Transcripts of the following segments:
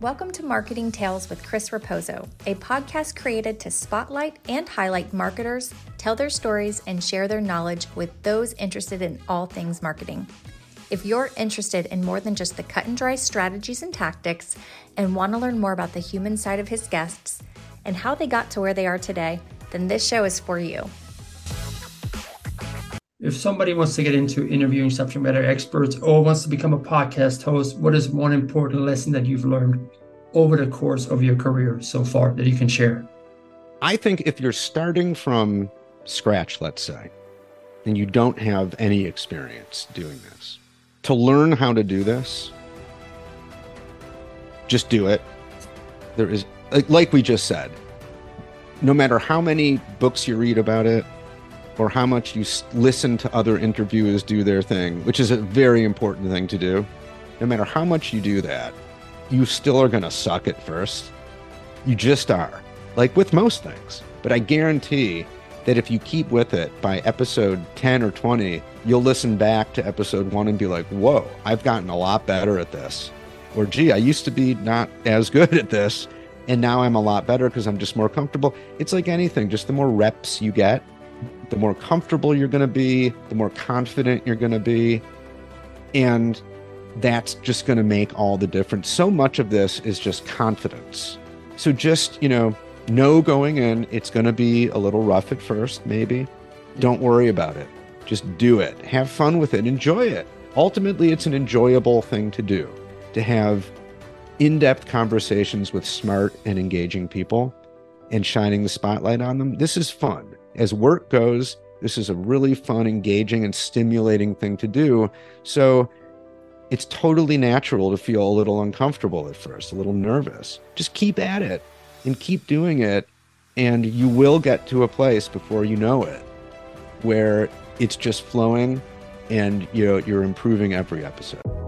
Welcome to Marketing Tales with Chris Raposo, a podcast created to spotlight and highlight marketers, tell their stories, and share their knowledge with those interested in all things marketing. If you're interested in more than just the cut and dry strategies and tactics and want to learn more about the human side of his guests and how they got to where they are today, then this show is for you. If somebody wants to get into interviewing subject matter experts or wants to become a podcast host, what is one important lesson that you've learned over the course of your career so far that you can share? I think if you're starting from scratch, let's say, and you don't have any experience doing this, to learn how to do this, just do it. There is, like we just said, no matter how many books you read about it, or how much you listen to other interviewers do their thing, which is a very important thing to do. No matter how much you do that, you still are going to suck at first. You just are, like with most things. But I guarantee that if you keep with it by episode 10 or 20, you'll listen back to episode one and be like, whoa, I've gotten a lot better at this. Or, gee, I used to be not as good at this. And now I'm a lot better because I'm just more comfortable. It's like anything, just the more reps you get, the more comfortable you're going to be, the more confident you're going to be. And that's just going to make all the difference. So much of this is just confidence. So just, you know, know going in, it's going to be a little rough at first, maybe. Don't worry about it. Just do it. Have fun with it. Enjoy it. Ultimately, it's an enjoyable thing to do to have in depth conversations with smart and engaging people and shining the spotlight on them. This is fun as work goes, this is a really fun, engaging, and stimulating thing to do. So it's totally natural to feel a little uncomfortable at first, a little nervous. Just keep at it and keep doing it. And you will get to a place before you know it where it's just flowing and you know, you're improving every episode.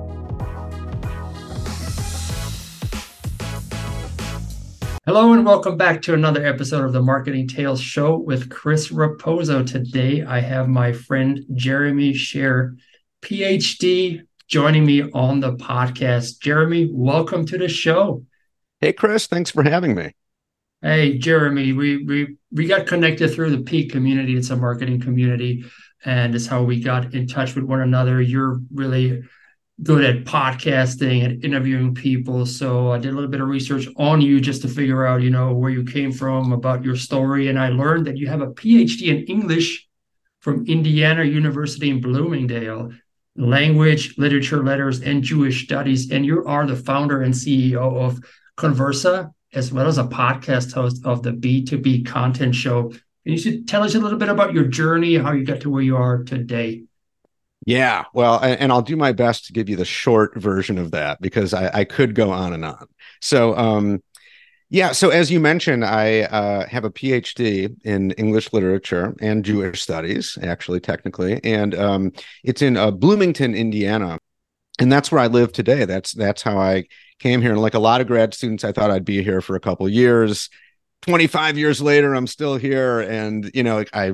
Hello and welcome back to another episode of the Marketing Tales Show with Chris Raposo. Today I have my friend Jeremy Shere, PhD, joining me on the podcast. Jeremy, welcome to the show. Hey Chris, thanks for having me. Hey Jeremy, we we we got connected through the Peak community. It's a marketing community, and it's how we got in touch with one another. You're really good at podcasting and interviewing people. So I did a little bit of research on you just to figure out, you know, where you came from, about your story. And I learned that you have a PhD in English from Indiana University in Bloomingdale, language, literature, letters, and Jewish studies. And you are the founder and CEO of Conversa, as well as a podcast host of the B2B content show. And you should tell us a little bit about your journey, how you got to where you are today? Yeah, well, and I'll do my best to give you the short version of that because I, I could go on and on. So, um, yeah, so as you mentioned, I uh, have a PhD in English literature and Jewish studies, actually, technically, and um, it's in uh, Bloomington, Indiana, and that's where I live today. That's that's how I came here. And like a lot of grad students, I thought I'd be here for a couple years 25 years later i'm still here. And you know i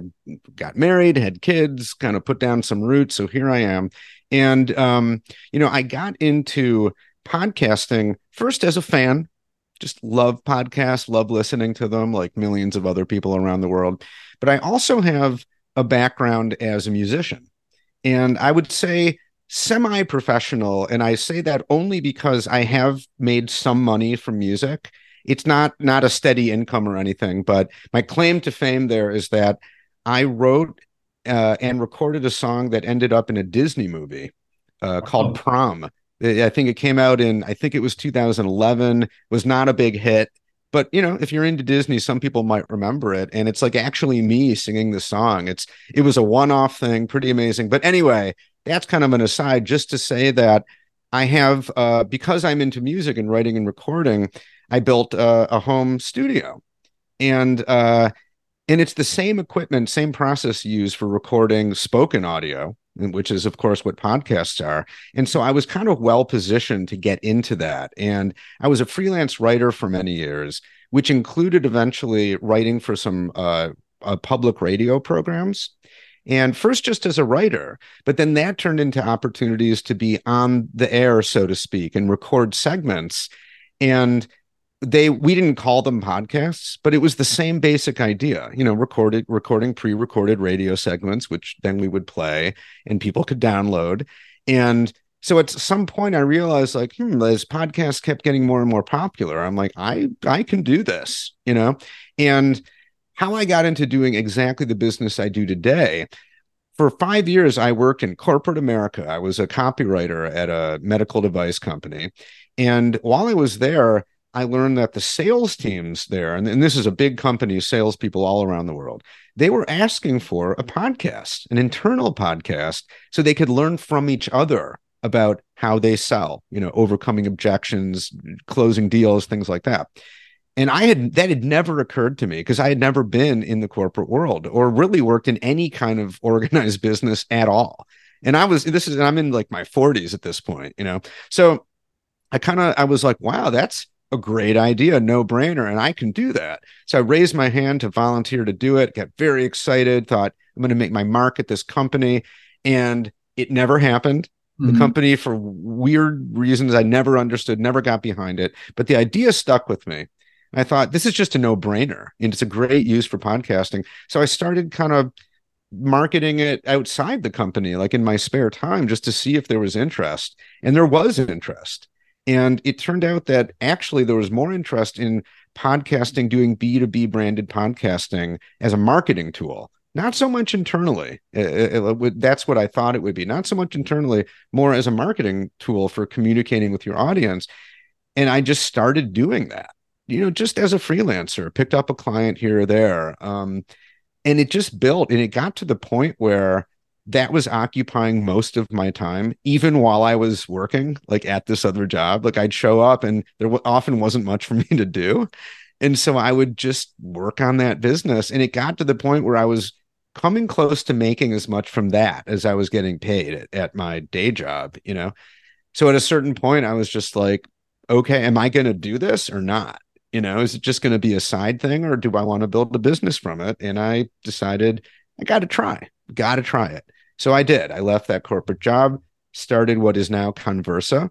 got married had kids kind of put down some roots. So here i am. And um you know i got into podcasting first as a fan. Just love podcasts love listening to them like millions of other people around the world. But i also have a background as a musician. And i would say semi professional and i say that only because i have made some money from music it's not not a steady income or anything but my claim to fame there is that i wrote uh, and recorded a song that ended up in a disney movie uh, called prom. I think it came out in i think it was 2011 was not a big hit. But you know if you're into disney some people might remember it and it's like actually me singing the song. It's it was a one-off thing pretty amazing. But anyway that's kind of an aside just to say that i have uh, because i'm into music and writing and recording I built a, a home studio, and uh, and it's the same equipment, same process used for recording spoken audio, which is of course what podcasts are. And so I was kind of well positioned to get into that. And I was a freelance writer for many years, which included eventually writing for some uh, uh, public radio programs. And first, just as a writer, but then that turned into opportunities to be on the air, so to speak, and record segments and they we didn't call them podcasts but it was the same basic idea you know recorded recording pre-recorded radio segments which then we would play and people could download. And so at some point i realized like hmm as podcasts kept getting more and more popular. I'm like i i can do this you know? And how i got into doing exactly the business i do today for five years i worked in corporate america. I was a copywriter at a medical device company. And while i was there I learned that the sales teams there, and, and this is a big company, salespeople all around the world, they were asking for a podcast, an internal podcast, so they could learn from each other about how they sell, you know, overcoming objections, closing deals, things like that. And I had that had never occurred to me because I had never been in the corporate world or really worked in any kind of organized business at all. And I was this is I'm in like my 40s at this point, you know. So I kind of I was like, wow, that's a great idea, no brainer, and I can do that. So I raised my hand to volunteer to do it, got very excited, thought I'm going to make my mark at this company, and it never happened. Mm-hmm. The company, for weird reasons I never understood, never got behind it, but the idea stuck with me. I thought this is just a no brainer and it's a great use for podcasting. So I started kind of marketing it outside the company, like in my spare time, just to see if there was interest. And there was interest. And it turned out that actually there was more interest in podcasting, doing B2B branded podcasting as a marketing tool, not so much internally. It, it, it, that's what I thought it would be, not so much internally, more as a marketing tool for communicating with your audience. And I just started doing that, you know, just as a freelancer, picked up a client here or there. Um, and it just built and it got to the point where that was occupying most of my time even while i was working like at this other job. Like i'd show up and there often wasn't much for me to do. And so i would just work on that business. And it got to the point where i was coming close to making as much from that as i was getting paid at, at my day job you know? So at a certain point i was just like okay am i going to do this or not? You know is it just going to be a side thing or do i want to build a business from it? And i decided i got to try got to try it so I did. I left that corporate job, started what is now Conversa,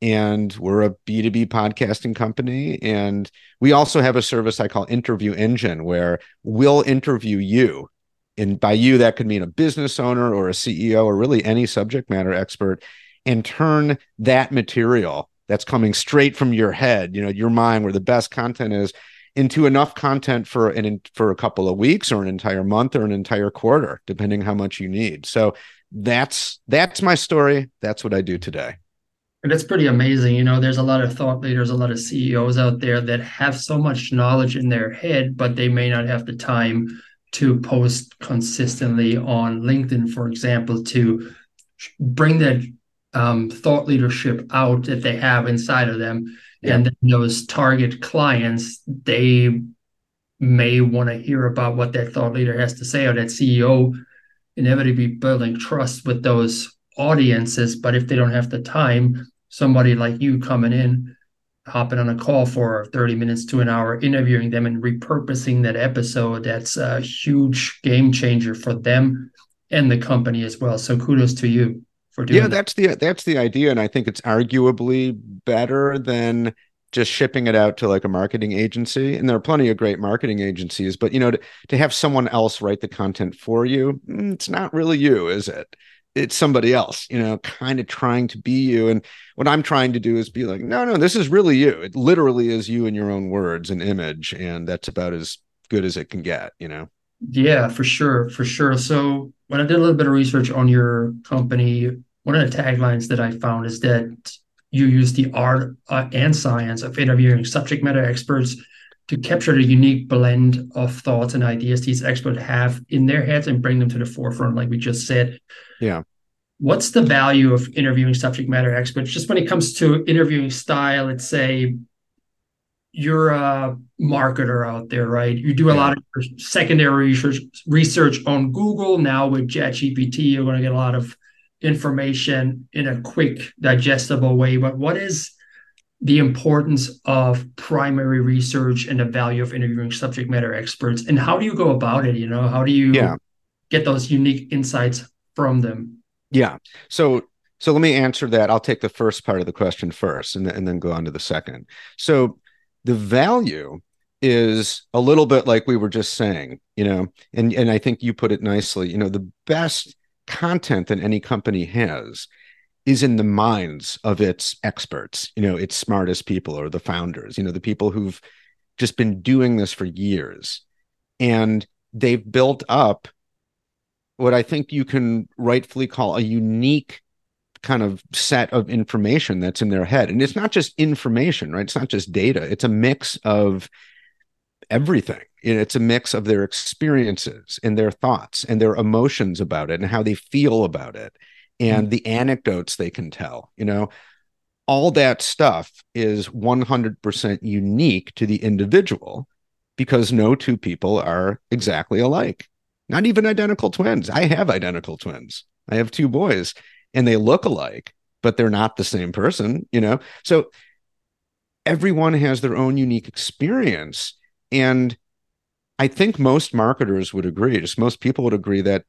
and we're a B2B podcasting company. And we also have a service I call Interview Engine, where we'll interview you. And by you, that could mean a business owner or a CEO or really any subject matter expert, and turn that material that's coming straight from your head, you know, your mind, where the best content is, into enough content for an for a couple of weeks or an entire month or an entire quarter depending how much you need. So that's that's my story. That's what i do today. And it's pretty amazing you know there's a lot of thought leaders a lot of ceos out there that have so much knowledge in their head but they may not have the time to post consistently on linkedin for example to bring that um, thought leadership out that they have inside of them. Yeah. and those target clients they may want to hear about what that thought leader has to say or that ceo inevitably building trust with those audiences. But if they don't have the time somebody like you coming in hopping on a call for 30 minutes to an hour interviewing them and repurposing that episode that's a huge game changer for them and the company as well. So kudos to you for doing. Yeah, that's the that's the idea, and I think it's arguably better than just shipping it out to like a marketing agency. And there are plenty of great marketing agencies, but you know, to, to have someone else write the content for you, mm, it's not really you, is it? It's somebody else, you know, kind of trying to be you. And what I'm trying to do is be like, no, no, this is really you. It literally is you in your own words and image. And that's about as good as it can get, you know? Yeah, for sure. For sure. So when I did a little bit of research on your company, one of the taglines that I found is that you use the art uh, and science of interviewing subject matter experts to capture the unique blend of thoughts and ideas these experts have in their heads and bring them to the forefront, like we just said. Yeah. What's the value of interviewing subject matter experts? Just when it comes to interviewing style, let's say you're a marketer out there, right? You do a lot of secondary research research on Google. Now with ChatGPT, you're going to get a lot of information in a quick, digestible way. But what is the importance of primary research and the value of interviewing subject matter experts? And how do you go about it? You know, how do you yeah. get those unique insights from them? Yeah. So So let me answer that. I'll take the first part of the question first and, and then go on to the second. So the value is a little bit like we were just saying, you know, and, and I think you put it nicely, you know, the best content that any company has is in the minds of its experts, you know, its smartest people or the founders, you know, the people who've just been doing this for years. And they've built up what I think you can rightfully call a unique kind of set of information that's in their head. And it's not just information, right? It's not just data, it's a mix of everything. It's a mix of their experiences and their thoughts and their emotions about it and how they feel about it and mm-hmm. the anecdotes they can tell. You know, all that stuff is 100% unique to the individual because no two people are exactly alike, not even identical twins. I have identical twins. I have two boys and they look alike, but they're not the same person, you know? So everyone has their own unique experience. And I think most marketers would agree, just most people would agree that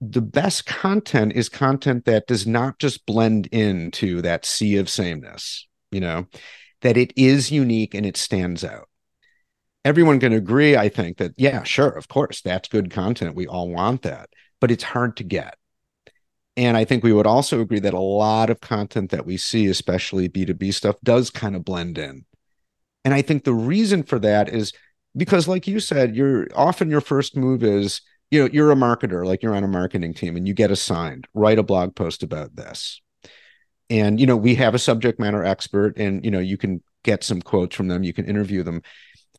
the best content is content that does not just blend into that sea of sameness, you know, that it is unique and it stands out. Everyone can agree, I think, that, yeah, sure, of course, that's good content. We all want that, but it's hard to get. And I think we would also agree that a lot of content that we see, especially B2B stuff, does kind of blend in. And I think the reason for that is because like you said you're often your first move is you know you're a marketer like you're on a marketing team and you get assigned write a blog post about this. And you know we have a subject matter expert and you know you can get some quotes from them you can interview them.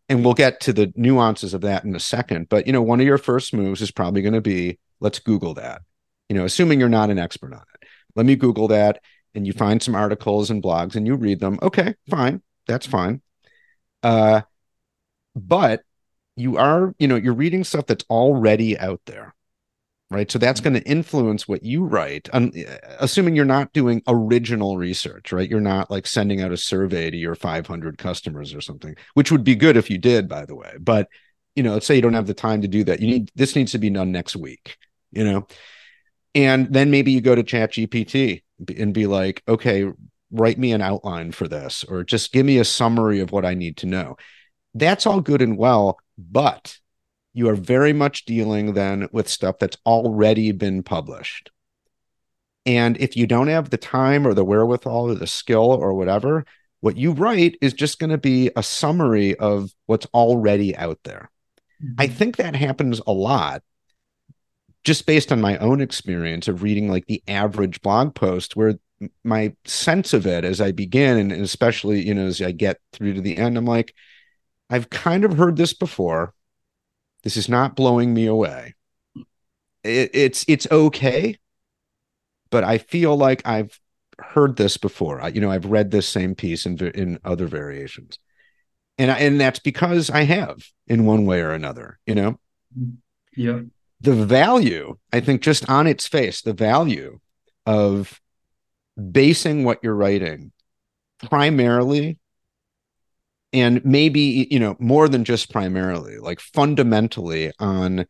And we'll get to the nuances of that in a second. But you know one of your first moves is probably going to be let's google that. You know assuming you're not an expert on it. Let me google that and you find some articles and blogs and you read them. Okay fine. That's fine. Uh but you are you know you're reading stuff that's already out there right? So that's mm-hmm. going to influence what you write um, assuming you're not doing original research right? You're not like sending out a survey to your 500 customers or something which would be good if you did by the way. But you know let's say you don't have the time to do that. You need this needs to be done next week you know? And then maybe you go to chat gpt and be like okay write me an outline for this or just give me a summary of what i need to know that's all good and well, but you are very much dealing then with stuff that's already been published. And if you don't have the time or the wherewithal or the skill or whatever, what you write is just going to be a summary of what's already out there. Mm-hmm. I think that happens a lot just based on my own experience of reading like the average blog post where my sense of it as I begin and especially, you know, as I get through to the end, I'm like, I've kind of heard this before. This is not blowing me away. It, it's it's okay, but I feel like I've heard this before. I, you know, I've read this same piece in in other variations, and I, and that's because I have in one way or another. You know, yeah. The value, I think, just on its face, the value of basing what you're writing primarily and maybe you know more than just primarily like fundamentally on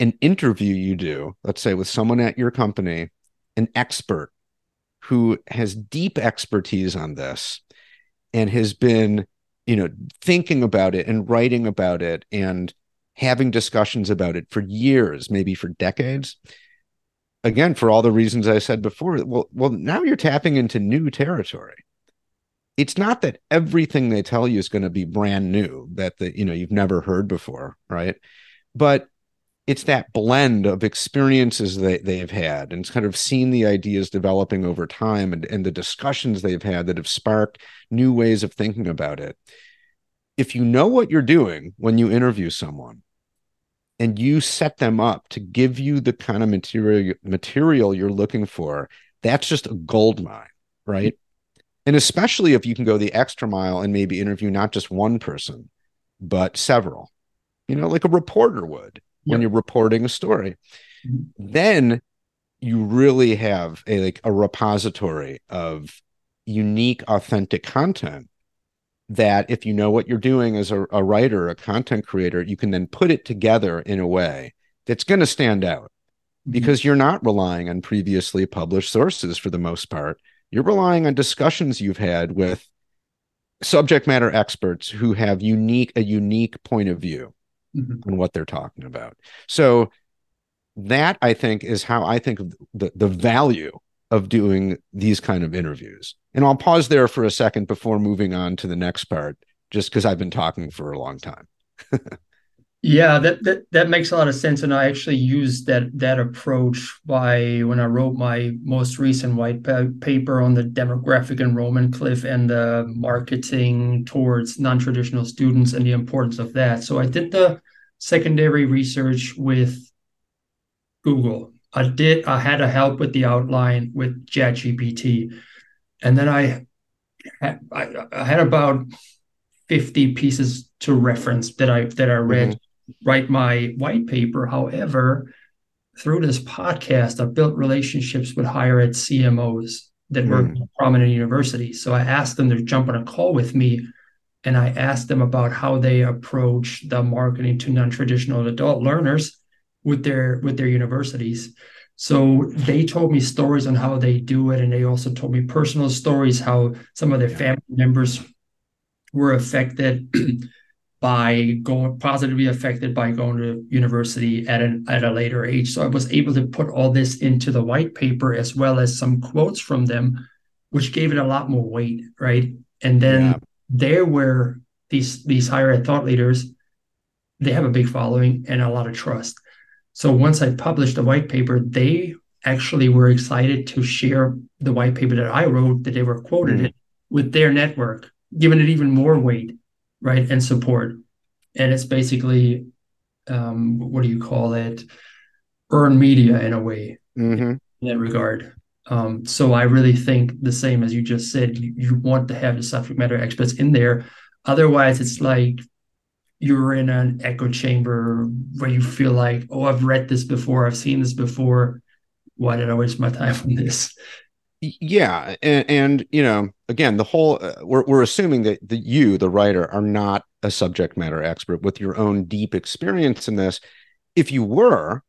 an interview you do let's say with someone at your company an expert who has deep expertise on this and has been you know thinking about it and writing about it and having discussions about it for years maybe for decades. Again for all the reasons i said before well well now you're tapping into new territory it's not that everything they tell you is going to be brand new that the you know you've never heard before right? But it's that blend of experiences that they've had and kind of seen the ideas developing over time and, and the discussions they've had that have sparked new ways of thinking about it. If you know what you're doing when you interview someone and you set them up to give you the kind of material material you're looking for that's just a gold mine right and especially if you can go the extra mile and maybe interview not just one person but several you know like a reporter would when you're reporting a story mm-hmm. then you really have a like a repository of unique authentic content that if you know what you're doing as a, a writer a content creator you can then put it together in a way that's going to stand out because you're not relying on previously published sources for the most part. You're relying on discussions you've had with subject matter experts who have unique a unique point of view mm-hmm. on what they're talking about. So that I think is how I think of the, the value of doing these kind of interviews. And I'll pause there for a second before moving on to the next part, just because I've been talking for a long time. Yeah, that, that that makes a lot of sense, and I actually used that that approach by when I wrote my most recent white pa- paper on the demographic enrollment cliff and the marketing towards non-traditional students and the importance of that. So I did the secondary research with Google. I did. I had a help with the outline with ChatGPT, and then I I, I had about 50 pieces to reference that I that I read mm-hmm write my white paper. However, through this podcast, I've built relationships with higher ed CMOs that mm. work at prominent universities. So I asked them to jump on a call with me and I asked them about how they approach the marketing to non-traditional adult learners with their with their universities. So they told me stories on how they do it, and they also told me personal stories how some of their family members were affected by going positively affected by going to university at an at a later age. So I was able to put all this into the white paper as well as some quotes from them, which gave it a lot more weight, right? And then yeah. there were these these higher ed thought leaders, they have a big following and a lot of trust. So once I published the white paper, they actually were excited to share the white paper that I wrote that they were quoted mm. with their network, giving it even more weight right and support. And it's basically um, what do you call it? Earn media in a way. Mm-hmm. in that regard. Um, so i really think the same as you just said. You, you want to have the subject matter experts in there. Otherwise it's like you're in an echo chamber where you feel like oh i've read this before. I've seen this before. Why did i waste my time on this yeah and, and, you know again the whole uh, we're, we're assuming that the, you the writer are not a subject matter expert with your own deep experience in this. If you were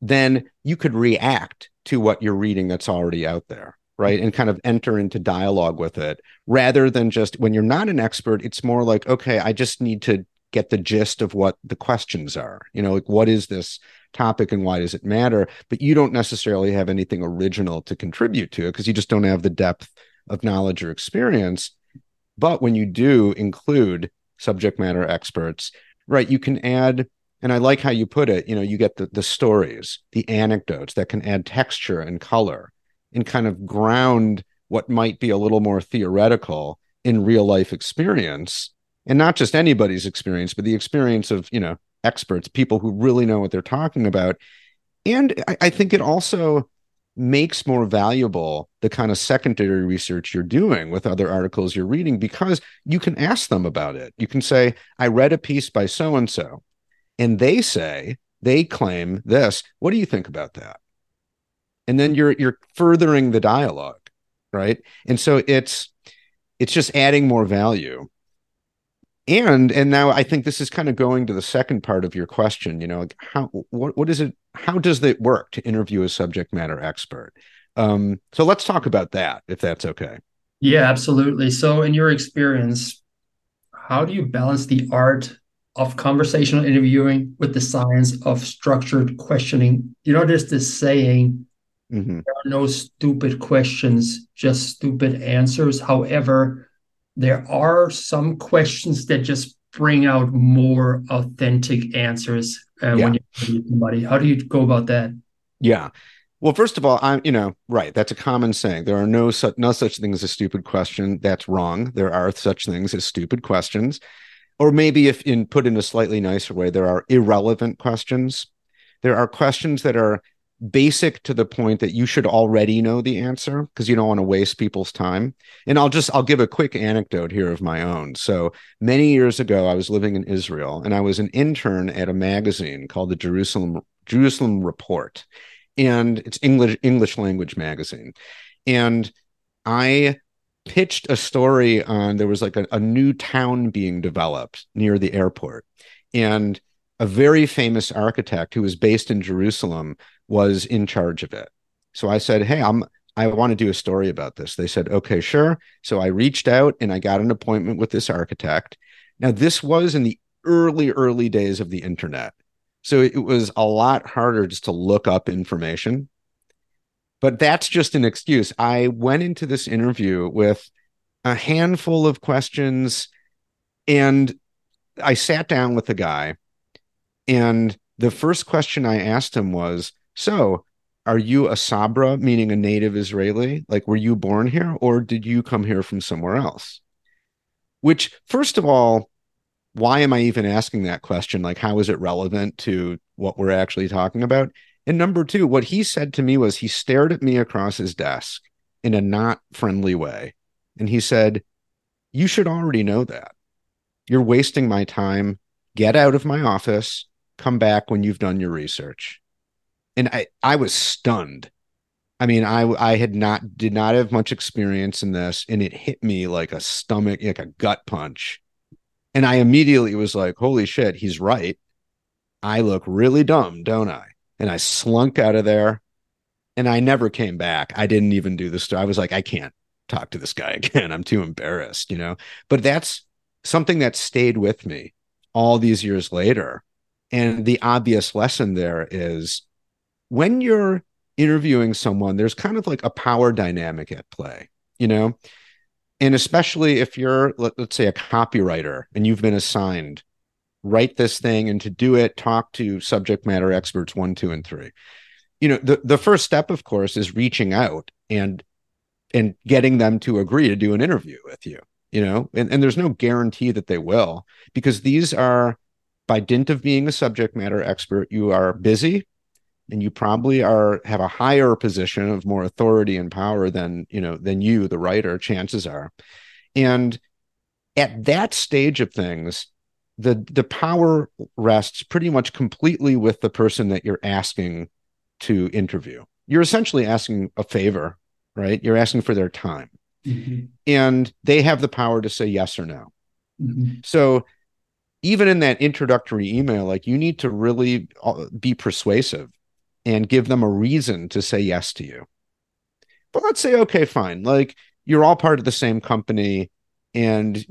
then you could react to what you're reading that's already out there right? And kind of enter into dialogue with it rather than just when you're not an expert it's more like okay i just need to get the gist of what the questions are. You know like what is this topic and why does it matter but you don't necessarily have anything original to contribute to it because you just don't have the depth of knowledge or experience. But when you do include subject matter experts right you can add and i like how you put it you know you get the, the stories the anecdotes that can add texture and color and kind of ground what might be a little more theoretical in real life experience and not just anybody's experience but the experience of you know experts, people who really know what they're talking about. And I, I think it also makes more valuable the kind of secondary research you're doing with other articles you're reading because you can ask them about it. You can say, I read a piece by so and so, and they say, they claim this. What do you think about that? And then you're you're furthering the dialogue, right? And so it's it's just adding more value and and now i think this is kind of going to the second part of your question you know like how what what is it how does it work to interview a subject matter expert? Um so let's talk about that if that's okay. Yeah absolutely. So in your experience how do you balance the art of conversational interviewing with the science of structured questioning? You know there's this saying mm-hmm. there are no stupid questions just stupid answers. However there are some questions that just bring out more authentic answers uh, yeah. when you somebody. How do you go about that? Yeah. Well, first of all, I'm, you know, right. That's a common saying. There are no such no such thing as a stupid question. That's wrong. There are such things as stupid questions, or maybe if in put in a slightly nicer way, there are irrelevant questions. There are questions that are basic to the point that you should already know the answer because you don't want to waste people's time. And I'll just I'll give a quick anecdote here of my own. So many years ago I was living in Israel and I was an intern at a magazine called the Jerusalem Jerusalem Report. And it's English English language magazine. And I pitched a story on there was like a, a new town being developed near the airport. And a very famous architect who was based in Jerusalem was in charge of it. So I said, Hey, I'm I want to do a story about this. They said, okay, sure. So I reached out and I got an appointment with this architect. Now, this was in the early, early days of the internet. So it was a lot harder just to look up information. But that's just an excuse. I went into this interview with a handful of questions and I sat down with the guy. And the first question I asked him was So, are you a Sabra, meaning a native Israeli? Like, were you born here or did you come here from somewhere else? Which, first of all, why am I even asking that question? Like, how is it relevant to what we're actually talking about? And number two, what he said to me was he stared at me across his desk in a not friendly way. And he said, You should already know that. You're wasting my time. Get out of my office. Come back when you've done your research and I I was stunned. I mean, I I had not did not have much experience in this, and it hit me like a stomach, like a gut punch. And I immediately was like, "Holy shit, he's right. I look really dumb, don't I?" And I slunk out of there, and I never came back. I didn't even do this. I was like, "I can't talk to this guy again. I'm too embarrassed," you know. But that's something that stayed with me all these years later. And the obvious lesson there is when you're interviewing someone, there's kind of like a power dynamic at play, you know? And especially if you're, let, us say, a copywriter and you've been assigned, write this thing and to do it, talk to subject matter experts one, two, and three. You know, the, the first step, of course, is reaching out and and getting them to agree to do an interview with you, you know, and, and there's no guarantee that they will, because these are by dint of being a subject matter expert, you are busy and you probably are have a higher position of more authority and power than you know than you the writer chances are. And at that stage of things the the power rests pretty much completely with the person that you're asking to interview. You're essentially asking a favor right? You're asking for their time. Mm-hmm. and they have the power to say yes or no. Mm-hmm. so even in that introductory email like you need to really uh, be persuasive and give them a reason to say yes to you. But let's say, okay, fine. Like you're all part of the same company. And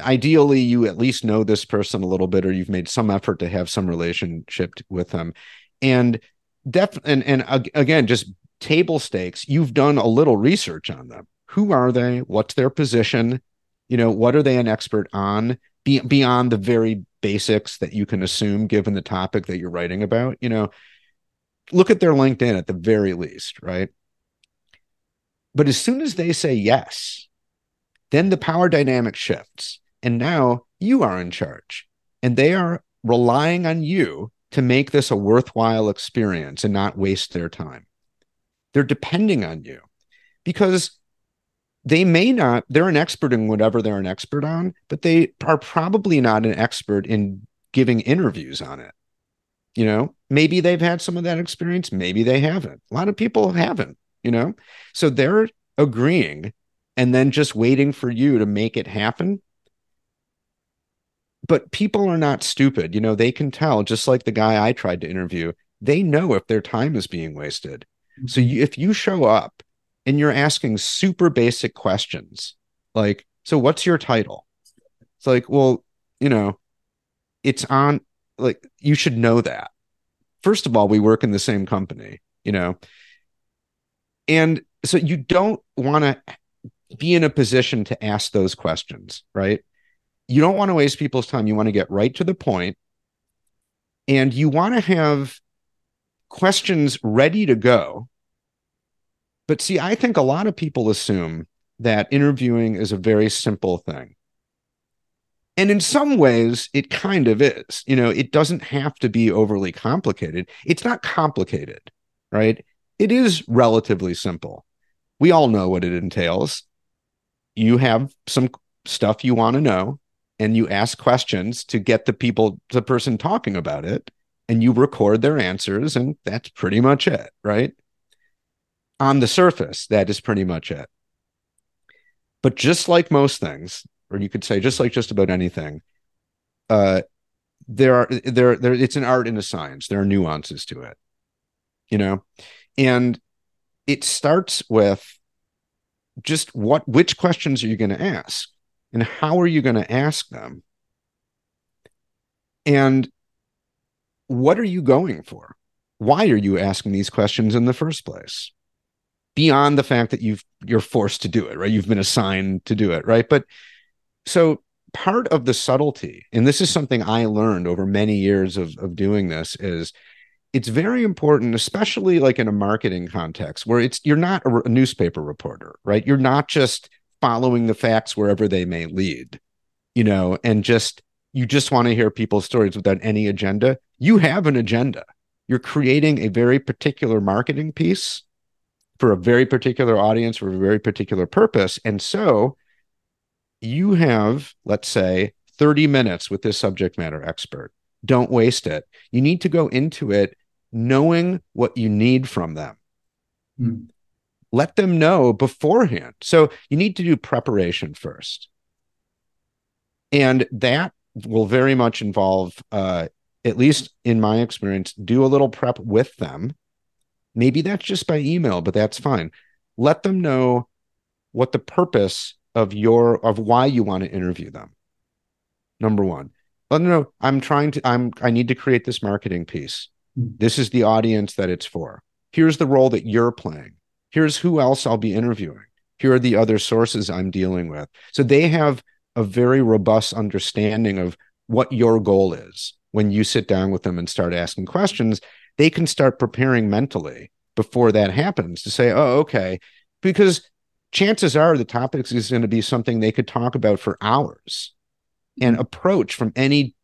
ideally, you at least know this person a little bit, or you've made some effort to have some relationship with them. And def and, and again, just table stakes, you've done a little research on them. Who are they? What's their position? You know, what are they an expert on? Be- beyond the very basics that you can assume given the topic that you're writing about, you know, look at their LinkedIn at the very least, right? But as soon as they say yes, then the power dynamic shifts. And now you are in charge. And they are relying on you to make this a worthwhile experience and not waste their time. They're depending on you because they may not, they're an expert in whatever they're an expert on, but they are probably not an expert in giving interviews on it. You know, maybe they've had some of that experience, maybe they haven't. A lot of people haven't, you know? So they're agreeing and then just waiting for you to make it happen. But people are not stupid. You know, they can tell, just like the guy I tried to interview, they know if their time is being wasted. So you, if you show up and you're asking super basic questions, like, so what's your title? It's like, well, you know, it's on like you should know that. First of all, we work in the same company, you know. And so you don't want to be in a position to ask those questions, right? You don't want to waste people's time. You want to get right to the point and you want to have questions ready to go. But see, I think a lot of people assume that interviewing is a very simple thing. And in some ways, it kind of is. You know, it doesn't have to be overly complicated. It's not complicated, right? It is relatively simple. We all know what it entails. You have some stuff you want to know, and you ask questions to get the people, the person talking about it, and you record their answers, and that's pretty much it, right? On the surface, that is pretty much it. But just like most things, or you could say just like just about anything uh there are there there it's an art and a science there are nuances to it you know? And it starts with just what which questions are you going to ask and how are you going to ask them? And what are you going for? Why are you asking these questions in the first place? Beyond the fact that you've you're forced to do it, right? You've been assigned to do it, right? But so part of the subtlety, and this is something I learned over many years of, of doing this, is it's very important, especially like in a marketing context where it's you're not a, a newspaper reporter, right? You're not just following the facts wherever they may lead, you know, and just you just want to hear people's stories without any agenda. You have an agenda. You're creating a very particular marketing piece for a very particular audience for a very particular purpose. And so you have, let's say, 30 minutes with this subject matter expert. Don't waste it. You need to go into it knowing what you need from them. Mm. Let them know beforehand. So you need to do preparation first. And that will very much involve, uh, at least in my experience, do a little prep with them. Maybe that's just by email, but that's fine. Let them know what the purpose of your of why you want to interview them. Number one. Let them know I'm trying to I'm I need to create this marketing piece. Hmm. This is the audience that it's for. Here's the role that you're playing. Here's who else I'll be interviewing. Here are the other sources I'm dealing with. So they have a very robust understanding of what your goal is when you sit down with them and start asking questions. They can start preparing mentally before that happens to say, oh, okay. Because chances are the topics is going to be something they could talk about for hours and mm-hmm. approach from any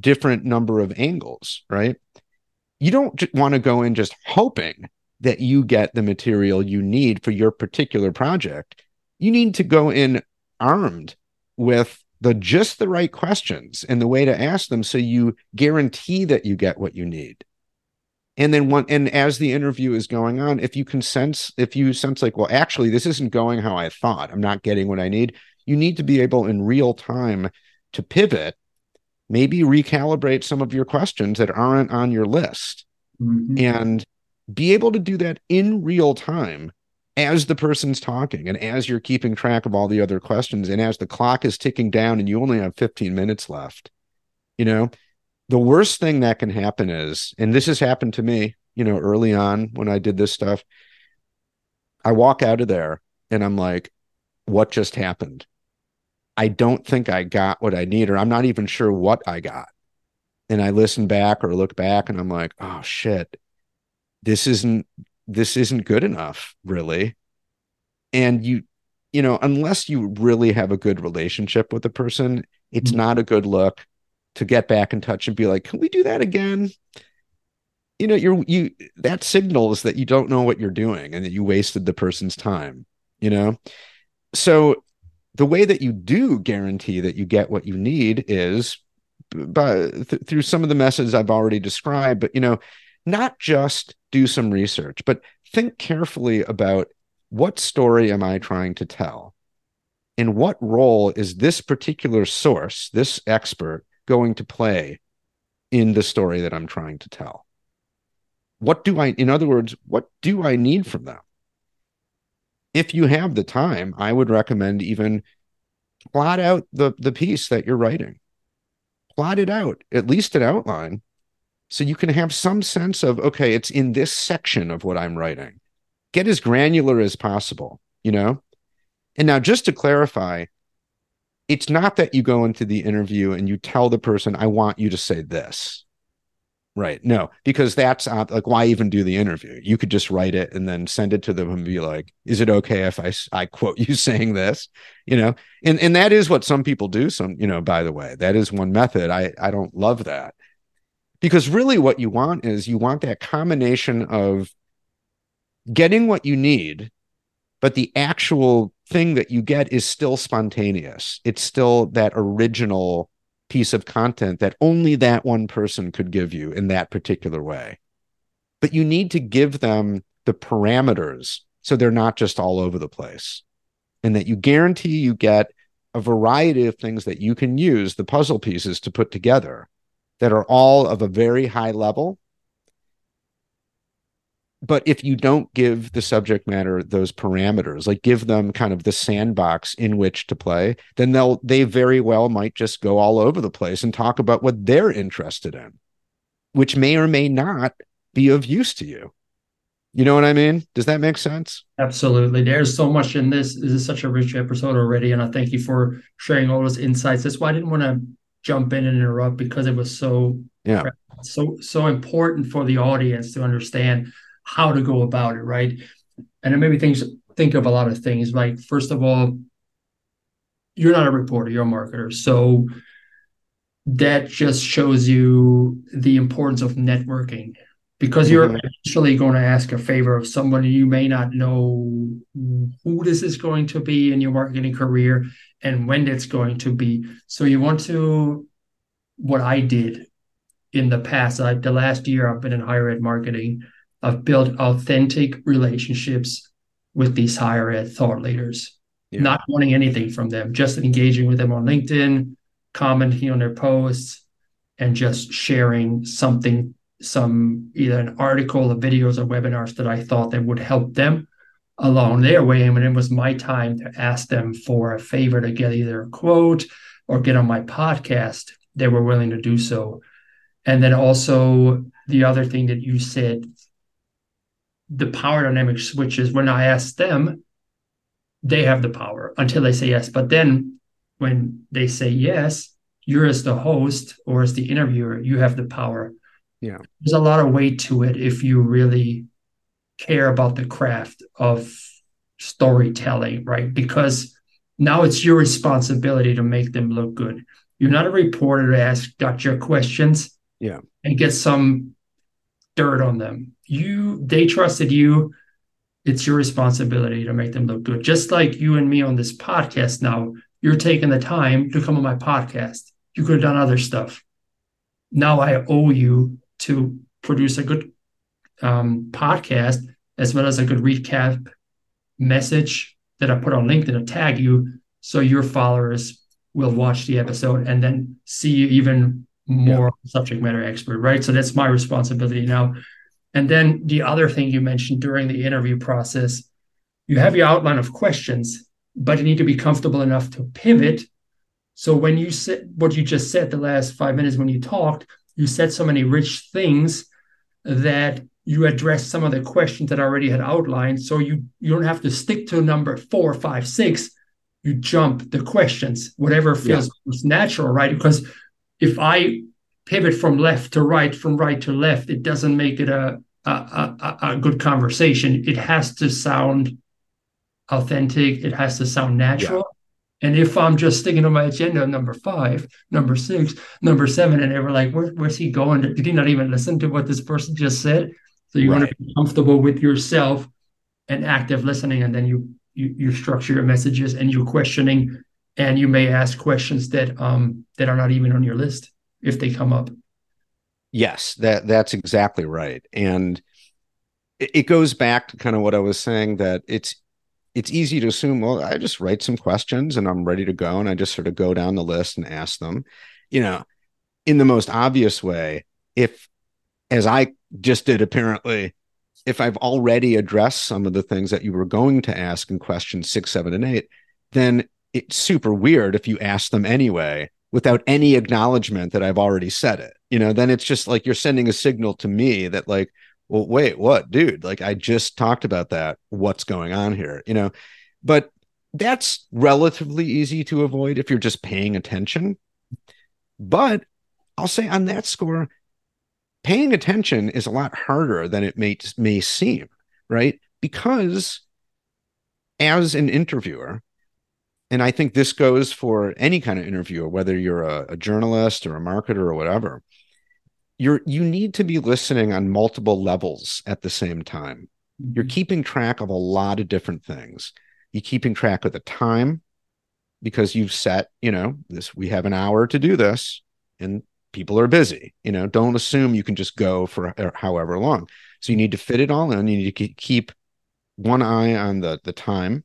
different number of angles, right? You don't want to go in just hoping that you get the material you need for your particular project. You need to go in armed with the just the right questions and the way to ask them so you guarantee that you get what you need and then one and as the interview is going on if you can sense if you sense like well actually this isn't going how i thought. I'm not getting what i need. You need to be able in real time to pivot maybe recalibrate some of your questions that aren't on your list. Mm-hmm. and be able to do that in real time as the person's talking and as you're keeping track of all the other questions and as the clock is ticking down and you only have 15 minutes left you know the worst thing that can happen is, and this has happened to me, you know, early on when I did this stuff, I walk out of there and I'm like, what just happened? I don't think I got what I need, or I'm not even sure what I got. And I listen back or look back and I'm like, oh shit, this isn't this isn't good enough, really. And you, you know, unless you really have a good relationship with the person, it's mm-hmm. not a good look to get back in touch and be like, can we do that again? You know, you're you that signals that you don't know what you're doing and that you wasted the person's time, you know? So the way that you do guarantee that you get what you need is by th- through some of the methods I've already described, but you know, not just do some research, but think carefully about what story am I trying to tell? And what role is this particular source, this expert, going to play in the story that I'm trying to tell? What do I, in other words, what do I need from them? If you have the time, I would recommend even plot out the, the piece that you're writing. Plot it out, at least an outline, so you can have some sense of, okay, it's in this section of what I'm writing. Get as granular as possible, you know? And now, just to clarify, it's not that you go into the interview and you tell the person, I want you to say this. Right. No, because that's like, why even do the interview? You could just write it and then send it to them and be like, is it okay if I, I quote you saying this? You know, and, and that is what some people do. Some, you know, by the way, that is one method. I, I don't love that because really what you want is you want that combination of getting what you need, but the actual thing that you get is still spontaneous. It's still that original piece of content that only that one person could give you in that particular way. But you need to give them the parameters so they're not just all over the place and that you guarantee you get a variety of things that you can use the puzzle pieces to put together that are all of a very high level but if you don't give the subject matter those parameters like give them kind of the sandbox in which to play then they'll they very well might just go all over the place and talk about what they're interested in which may or may not be of use to you. You know what i mean? Does that make sense? Absolutely. There's so much in this. This is such a rich episode already and i thank you for sharing all those insights. That's why i didn't want to jump in and interrupt because it was so yeah. so so important for the audience to understand how to go about it, right? And it made me think think of a lot of things. Like first of all, you're not a reporter, you're a marketer. So that just shows you the importance of networking because you're mm-hmm. actually going to ask a favor of somebody you may not know who this is going to be in your marketing career and when it's going to be. So you want to what I did in the past, like the last year I've been in higher ed marketing of build authentic relationships with these higher ed thought leaders, yeah. not wanting anything from them, just engaging with them on LinkedIn, commenting on their posts, and just sharing something, some either an article or videos or webinars that I thought that would help them along their way. And when it was my time to ask them for a favor to get either a quote or get on my podcast, they were willing to do so. And then also the other thing that you said the power dynamic switches when I ask them, they have the power until they say yes. But then when they say yes, you're as the host or as the interviewer, you have the power. Yeah. There's a lot of weight to it if you really care about the craft of storytelling, right? Because now it's your responsibility to make them look good. You're not a reporter to ask gotcha questions. Yeah. And get some dirt on them you they trusted you. It's your responsibility to make them look good. Just like you and me on this podcast now you're taking the time to come on my podcast. You could have done other stuff. Now i owe you to produce a good um, podcast as well as a good recap message that i put on linkedin to tag you so your followers will watch the episode and then see you even more yeah. subject matter expert right? So that's my responsibility now and then the other thing you mentioned during the interview process, you have your outline of questions, but you need to be comfortable enough to pivot. So when you said what you just said the last five minutes when you talked, you said so many rich things that you addressed some of the questions that I already had outlined. So you you don't have to stick to number four, five, six. You jump the questions, whatever feels yeah. most natural, right? Because if I pivot from left to right, from right to left, it doesn't make it a a, a, a good conversation. It has to sound authentic. It has to sound natural. Yeah. And if I'm just sticking to my agenda, number five, number six, number seven, and they were like, Where, "Where's he going? Did he not even listen to what this person just said?" So you right. want to be comfortable with yourself and active listening, and then you you you structure your messages and you're questioning, and you may ask questions that um that are not even on your list if they come up. Yes, that that's exactly right. And it, it goes back to kind of what I was saying that it's it's easy to assume, well, I just write some questions and I'm ready to go. And I just sort of go down the list and ask them, you know, in the most obvious way, if as I just did apparently, if I've already addressed some of the things that you were going to ask in questions six, seven, and eight, then it's super weird if you ask them anyway without any acknowledgement that I've already said it. You know, then it's just like you're sending a signal to me that like, well, wait, what, dude? Like I just talked about that. What's going on here? You know, but that's relatively easy to avoid if you're just paying attention. But I'll say on that score, paying attention is a lot harder than it may may seem, right? Because as an interviewer, and I think this goes for any kind of interviewer, whether you're a, a, journalist or a marketer or whatever. You're you need to be listening on multiple levels at the same time. You're mm-hmm. keeping track of a lot of different things. You're keeping track of the time because you've set, you know, this we have an hour to do this, and people are busy. You know, don't assume you can just go for however long. So you need to fit it all in. You need to keep one eye on the the time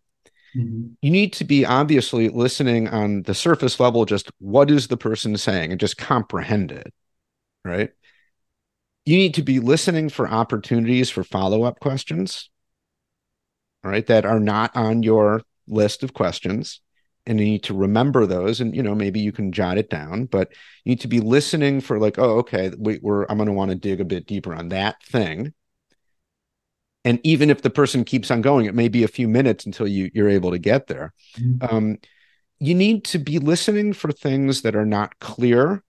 Mm-hmm. You need to be obviously listening on the surface level, just what is the person saying and just comprehend it. Right. you need to be listening for opportunities for follow-up questions right, that are not on your list of questions and you need to remember those and you know maybe you can jot it down but you need to be listening for like oh okay we, are i'm going to want to dig a bit deeper on that thing and even if the person keeps on going it may be a few minutes until you you're able to get there. Mm-hmm. um, you need to be listening for things that are not clear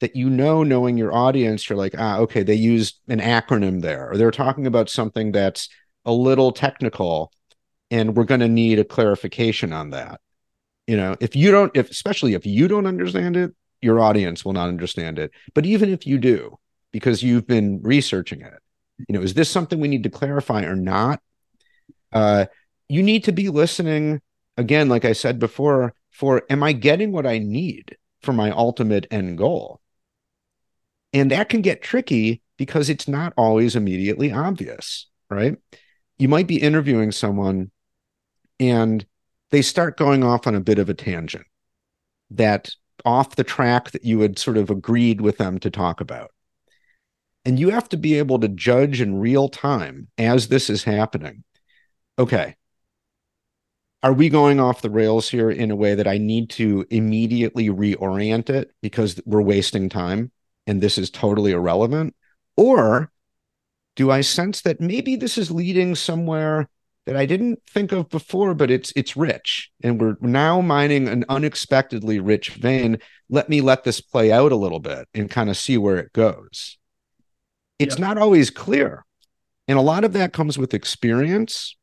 that you know knowing your audience you're like ah okay they used an acronym there or they're talking about something that's a little technical and we're going to need a clarification on that. You know if you don't if especially if you don't understand it your audience will not understand it. But even if you do because you've been researching it you know is this something we need to clarify or not? Uh you need to be listening again like i said before for am i getting what i need for my ultimate end goal? And that can get tricky because it's not always immediately obvious right? You might be interviewing someone and they start going off on a bit of a tangent that off the track that you had sort of agreed with them to talk about. And you have to be able to judge in real time as this is happening. Okay. Are we going off the rails here in a way that I need to immediately reorient it because we're wasting time and this is totally irrelevant? Or do I sense that maybe this is leading somewhere that I didn't think of before, but it's it's rich, and we're now mining an unexpectedly rich vein. Let me let this play out a little bit and kind of see where it goes. It's not always clear, and a lot of that comes with experience.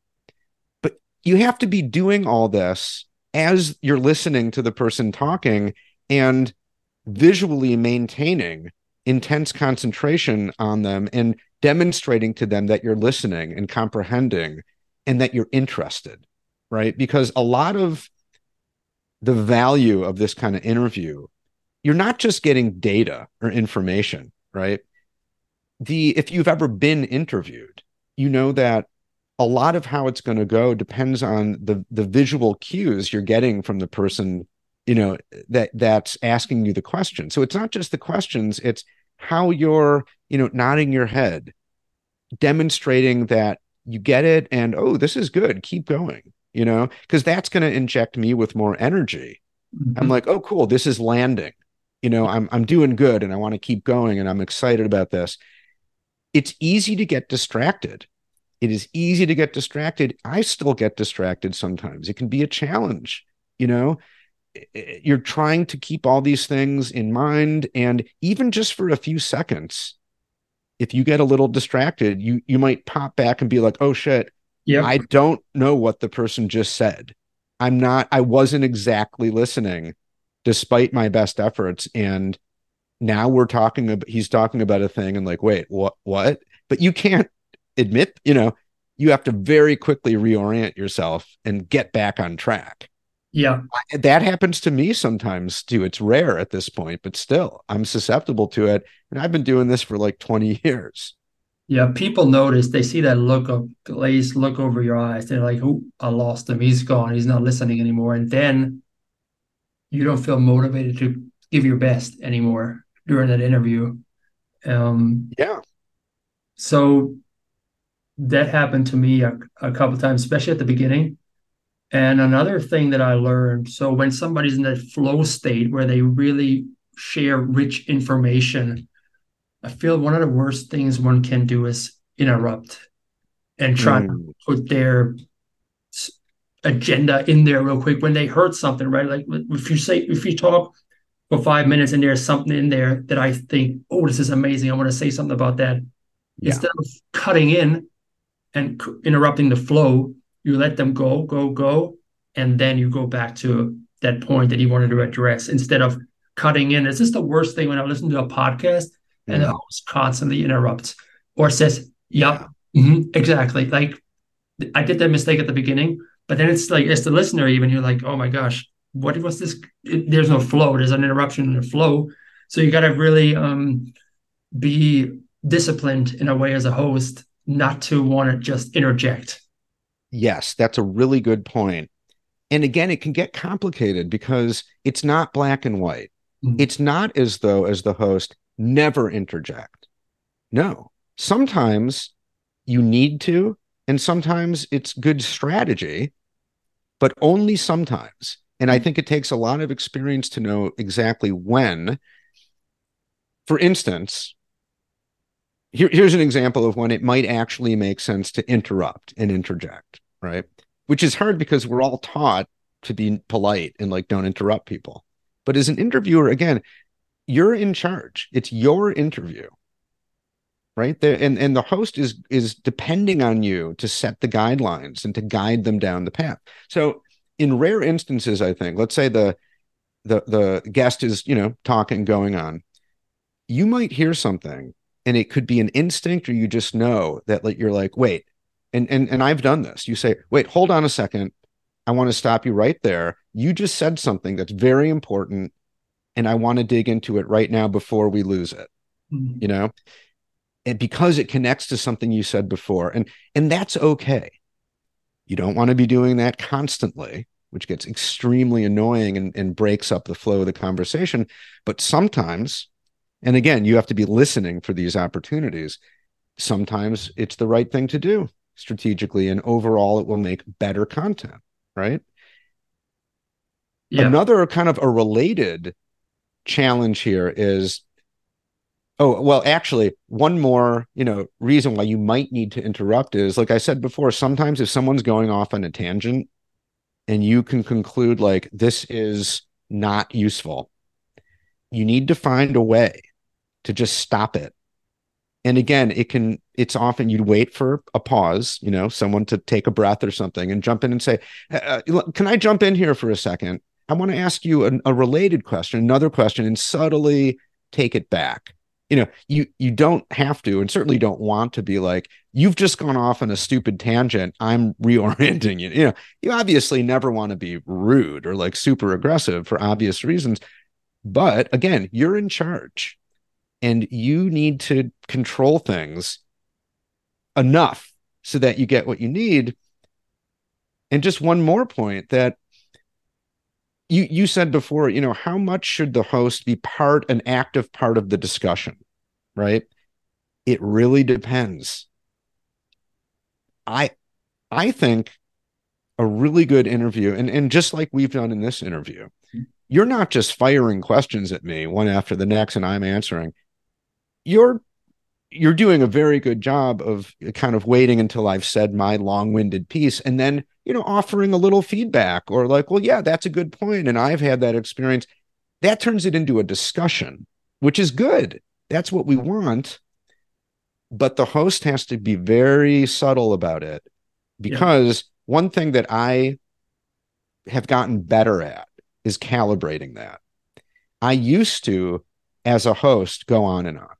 But you have to be doing all this as you're listening to the person talking and visually maintaining intense concentration on them and demonstrating to them that you're listening and comprehending and that you're interested, right? Because a lot of the value of this kind of interview, you're not just getting data or information, right? The if you've ever been interviewed, you know that a lot of how it's going to go depends on the the visual cues you're getting from the person you know that that's asking you the question. So it's not just the questions it's how you're you know nodding your head demonstrating that you get it and oh this is good. Keep going you know? Because that's going to inject me with more energy. Mm-hmm. i'm like oh cool this is landing. You know i'm i'm doing good and i want to keep going and i'm excited about this it's easy to get distracted it is easy to get distracted i still get distracted sometimes it can be a challenge you know you're trying to keep all these things in mind and even just for a few seconds if you get a little distracted, you you might pop back and be like, "Oh shit, yeah, I don't know what the person just said. I'm not. I wasn't exactly listening, despite my best efforts." And now we're talking about he's talking about a thing, and like, wait, what? What? But you can't admit, you know, you have to very quickly reorient yourself and get back on track. Yeah. That happens to me sometimes too. It's rare at this point, but still, I'm susceptible to it. And I've been doing this for like 20 years. Yeah. People notice, they see that look of glazed look over your eyes. They're like, oh, I lost him. He's gone. He's not listening anymore. And then you don't feel motivated to give your best anymore during that interview. Um, yeah. So that happened to me a, a couple times, especially at the beginning and another thing that I learned so when somebody's in that flow state where they really share rich information, I feel one of the worst things one can do is interrupt and try mm. to put their agenda in there real quick when they heard something, right? Like if you say, if you talk for five minutes and there's something in there that I think, oh, this is amazing. I want to say something about that. Yeah. Instead of cutting in and interrupting the flow, you let them go, go, go, and then you go back to that point that you wanted to address instead of cutting in. Is this the worst thing when I listen to a podcast and the host constantly interrupts or says, "Yep, yeah. mm-hmm, exactly." Like I did that mistake at the beginning, but then it's like as the listener, even you're like, "Oh my gosh, what was this?" It, there's no flow. There's an interruption in the flow. So you got to really um, be disciplined in a way as a host, not to want to just interject. Yes, that's a really good point. And again, it can get complicated because it's not black and white. Mm-hmm. It's not as though, as the host, never interject. No. Sometimes you need to, and sometimes it's good strategy, but only sometimes. And I think it takes a lot of experience to know exactly when. For instance, here, here's an example of when it might actually make sense to interrupt and interject, right? Which is hard because we're all taught to be polite and like don't interrupt people. But as an interviewer, again, you're in charge. It's your interview. Right. The, and and the host is is depending on you to set the guidelines and to guide them down the path. So in rare instances, I think, let's say the the the guest is, you know, talking, going on, you might hear something and it could be an instinct or you just know that like you're like, wait, and and and I've done this. You say, wait, hold on a second. I want to stop you right there. You just said something that's very important and I want to dig into it right now before we lose it. Mm-hmm. You know? And because it connects to something you said before and and that's okay. You don't want to be doing that constantly, which gets extremely annoying and, and breaks up the flow of the conversation. But sometimes, and again, you have to be listening for these opportunities. Sometimes it's the right thing to do strategically, and overall, it will make better content, right? Yeah. Another kind of a related challenge here is oh well actually one more you know reason why you might need to interrupt is like i said before sometimes if someone's going off on a tangent and you can conclude like this is not useful. You need to find a way to just stop it. And again it can it's often you'd wait for a pause you know someone to take a breath or something and jump in and say uh, uh can i jump in here for a second? I want to ask you a, a related question, another question, and subtly take it back. You know, you you don't have to, and certainly don't want to be like, you've just gone off on a stupid tangent. I'm reorienting you. You know, you obviously never want to be rude or like super aggressive for obvious reasons. But again, you're in charge and you need to control things enough so that you get what you need. And just one more point that you you said before, you know, how much should the host be part an active part of the discussion, right? It really depends. I I think a really good interview and and just like we've done in this interview, mm-hmm. you're not just firing questions at me one after the next and I'm answering. You're you're doing a very good job of kind of waiting until I've said my long-winded piece and then you know, offering a little feedback or like, well, yeah, that's a good point. And I've had that experience. That turns it into a discussion, which is good. That's what we want. But the host has to be very subtle about it because yeah. one thing that I have gotten better at is calibrating that. I used to, as a host, go on and on,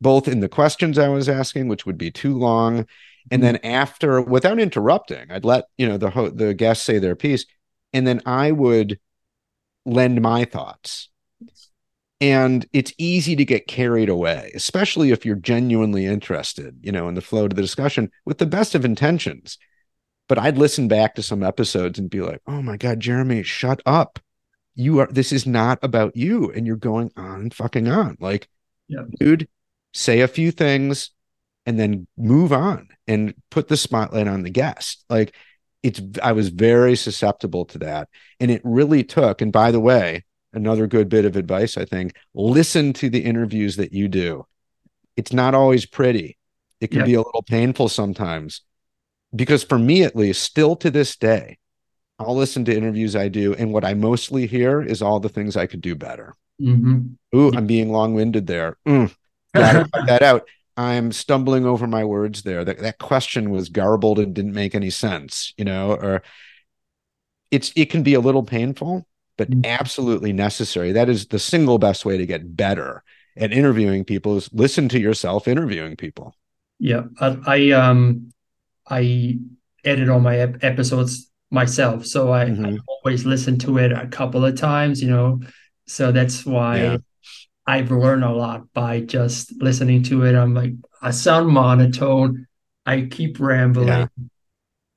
both in the questions I was asking, which would be too long, and then after without interrupting i'd let you know the ho- the guests say their piece and then i would lend my thoughts. And it's easy to get carried away especially if you're genuinely interested you know in the flow of the discussion with the best of intentions. But i'd listen back to some episodes and be like oh my god jeremy shut up. You are this is not about you and you're going on and fucking on. Like yeah. dude say a few things and then move on and put the spotlight on the guest. Like it's, I was very susceptible to that. And it really took, and by the way, another good bit of advice, I think, listen to the interviews that you do. It's not always pretty. It can be a little painful sometimes. Because for me, at least, still to this day, I'll listen to interviews I do, and what I mostly hear is all the things I could do better. Mm-hmm. Ooh, I'm being long winded there. Mm, gotta cut that out. I'm stumbling over my words there. That that question was garbled and didn't make any sense, you know, or it's it can be a little painful, but mm-hmm. absolutely necessary. That is the single best way to get better at interviewing people is listen to yourself interviewing people. Yeah, I, I um I edit all my ep- episodes myself, so I, mm-hmm. I, always listen to it a couple of times, you know. So that's why yeah. I've learned a lot by just listening to it. I'm like, I sound monotone. I keep rambling. Yeah.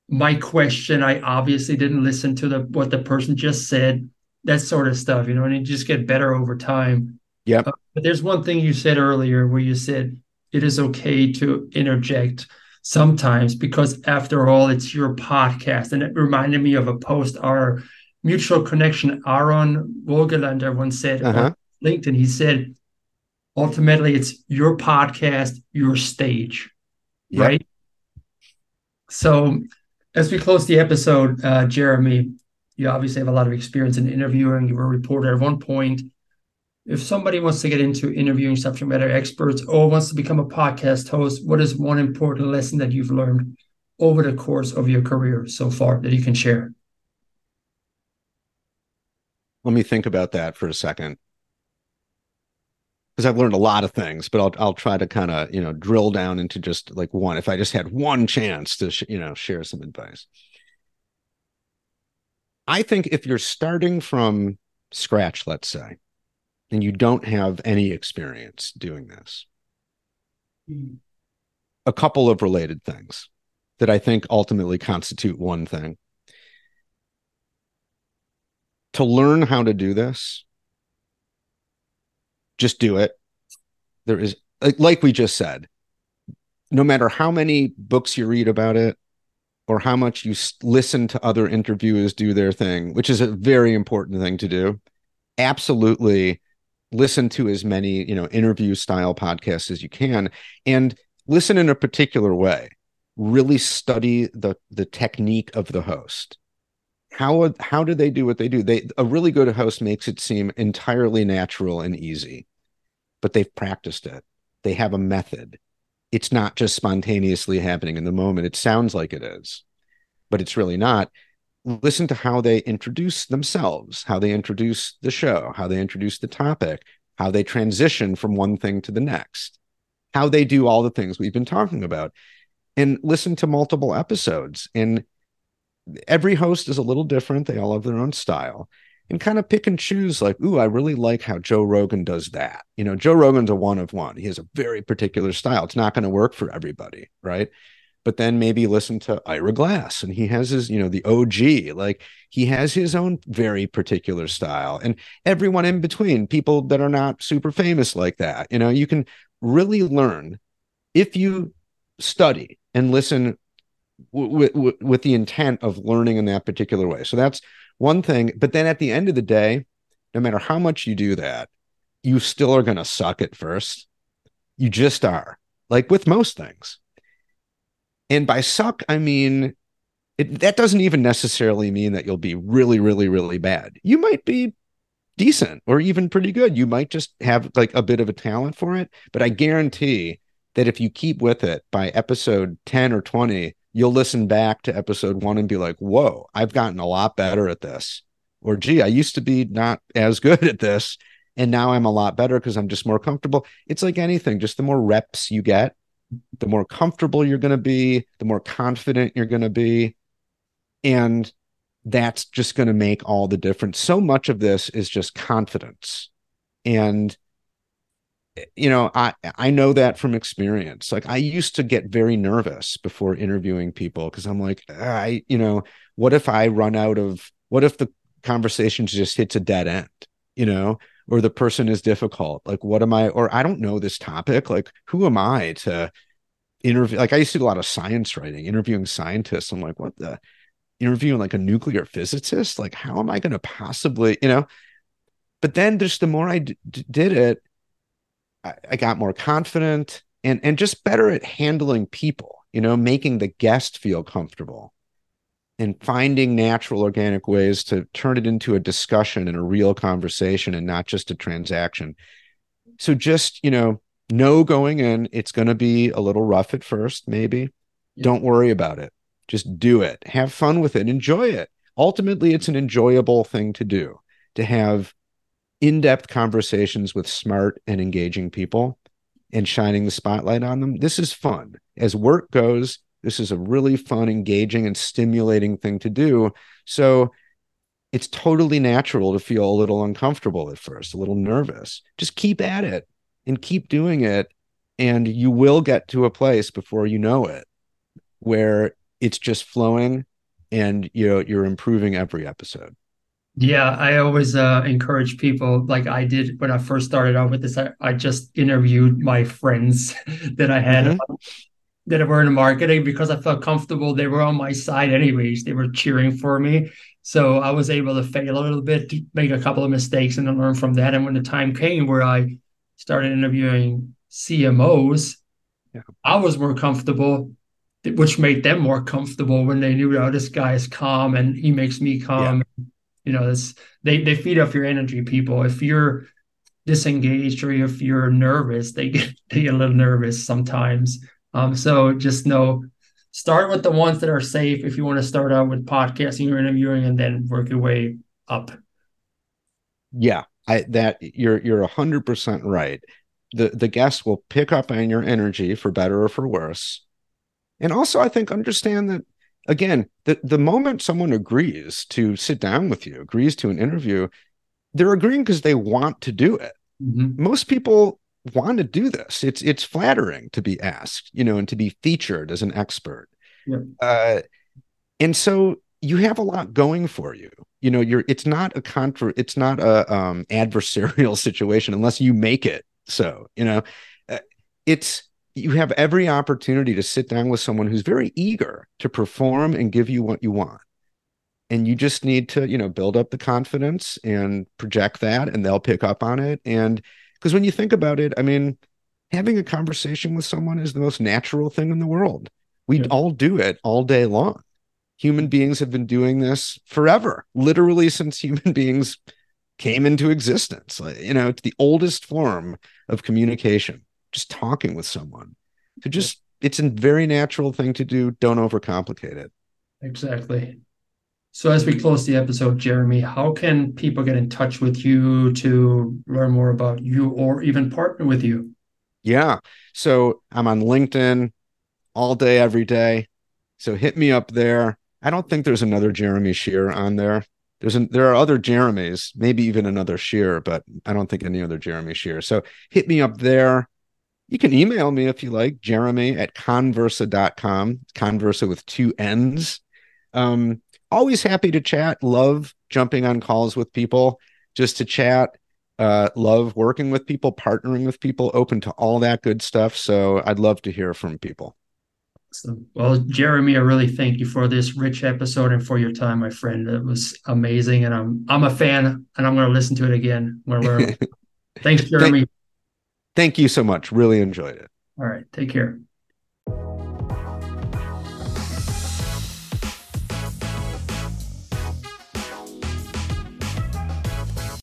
My question, I obviously didn't listen to the what the person just said. That sort of stuff, you know, and you just get better over time. Yeah. Uh, but there's one thing you said earlier where you said it is okay to interject sometimes because after all it's your podcast and it reminded me of a post our mutual connection aaron Wogeländer once said uh-huh. Linkedin he said ultimately it's your podcast your stage yep. right so as we close the episode uh, jeremy you obviously have a lot of experience in interviewing you were a reporter at one point if somebody wants to get into interviewing subject matter experts or wants to become a podcast host, what is one important lesson that you've learned over the course of your career so far that you can share? Let me think about that for a second. Because I've learned a lot of things, but I'll I'll try to kind of you know drill down into just like one. If I just had one chance to sh- you know share some advice, I think if you're starting from scratch, let's say, and you don't have any experience doing this. Mm. A couple of related things that I think ultimately constitute one thing. To learn how to do this, just do it. There is, like we just said, no matter how many books you read about it or how much you listen to other interviewers do their thing, which is a very important thing to do, absolutely listen to as many you know interview style podcasts as you can and listen in a particular way really study the the technique of the host how how do they do what they do? They a really good host makes it seem entirely natural and easy but they've practiced it. They have a method. It's not just spontaneously happening in the moment. It sounds like it is but it's really not. Listen to how they introduce themselves, how they introduce the show, how they introduce the topic, how they transition from one thing to the next, how they do all the things we've been talking about, and listen to multiple episodes. And every host is a little different, they all have their own style. And kind of pick and choose, like, ooh, I really like how Joe Rogan does that. You know, Joe Rogan's a one of one. He has a very particular style. It's not going to work for everybody, right? but then maybe listen to Ira Glass and he has his, you know, the OG, like he has his own very particular style and everyone in between, people that are not super famous like that. You know, you can really learn if you study and listen with the intent of learning in that particular way. So that's one thing. But then at the end of the day, no matter how much you do that, you still are going to suck at first. You just are, like with most things. And by suck, I mean it, that doesn't even necessarily mean that you'll be really, really, really bad. You might be decent or even pretty good. You might just have like a bit of a talent for it. But I guarantee that if you keep with it by episode 10 or 20, you'll listen back to episode one and be like, whoa, I've gotten a lot better at this. Or, gee, I used to be not as good at this. And now I'm a lot better because I'm just more comfortable. It's like anything, just the more reps you get, the more comfortable you're going to be, the more confident you're going to be. And that's just going to make all the difference. So much of this is just confidence. And you know, I I know that from experience. Like I used to get very nervous before interviewing people because I'm like, I, you know, what if I run out of what if the conversation just hits a dead end, you know? or the person is difficult like what am i or i don't know this topic like who am i to interview like i used to do a lot of science writing interviewing scientists i'm like what the interviewing like a nuclear physicist like how am i going to possibly you know but then just the more I did it I, I got more confident and and just better at handling people you know making the guest feel comfortable and finding natural organic ways to turn it into a discussion and a real conversation and not just a transaction. So just you know know going in. It's going to be a little rough at first maybe. Yeah. don't worry about it. Just do it. Have fun with it. Enjoy it. Ultimately it's an enjoyable thing to do to have in-depth conversations with smart and engaging people and shining the spotlight on them this is fun as work goes this is a really fun, engaging, and stimulating thing to do. So it's totally natural to feel a little uncomfortable at first, a little nervous. Just keep at it and keep doing it. And you will get to a place before you know it where it's just flowing and you you're improving every episode. Yeah, I always uh, encourage people, like I did when I first started out with this. I, I just interviewed my friends that I had mm-hmm. that were in marketing because I felt comfortable. They were on my side, anyways. They were cheering for me. So I was able to fail a little bit, make a couple of mistakes, and then learn from that. And when the time came where I started interviewing CMOs, yeah. I was more comfortable, which made them more comfortable when they knew, oh, this guy is calm and he makes me calm. Yeah you know this they they feed off your energy people. If you're disengaged or if you're nervous they get they get a little nervous sometimes. Um so just know start with the ones that are safe if you want to start out with podcasting or interviewing and then work your way up. Yeah i that you're you're a hundred percent right. The the guests will pick up on your energy for better or for worse. And also i think understand that again, the, the moment someone agrees to sit down with you, agrees to an interview, they're agreeing because they want to do it. Mm-hmm. Most people want to do this. It's it's flattering to be asked, you know, and to be featured as an expert. Yeah. Uh, and so you have a lot going for you. You know, you're it's not a contra it's not a um, adversarial situation unless you make it so. You know, uh, it's you have every opportunity to sit down with someone who's very eager to perform and give you what you want. And you just need to you know build up the confidence and project that and they'll pick up on it. And because when you think about it i mean having a conversation with someone is the most natural thing in the world. We yeah. all do it all day long. Human beings have been doing this forever literally since human beings came into existence you know it's the oldest form of communication just talking with someone. To just it's a very natural thing to do. Don't overcomplicate it. Exactly. So as we close the episode, Jeremy, how can people get in touch with you to learn more about you or even partner with you? Yeah. So I'm on LinkedIn all day, every day. So hit me up there. I don't think there's another Jeremy Shere on there. There's an, there are other Jeremys, maybe even another Shere, but I don't think any other Jeremy Shere. So hit me up there. You can email me if you like, Jeremy at connversa.com, connversa with two N's. Um, always happy to chat. Love jumping on calls with people just to chat. Uh, love working with people, partnering with people, open to all that good stuff. So I'd love to hear from people. Awesome. Well, Jeremy, I really thank you for this rich episode and for your time, my friend. It was amazing, and I'm I'm a fan, and I'm going to listen to it again. Thanks, Jeremy. Thank you so much. Really enjoyed it. All right. Take care.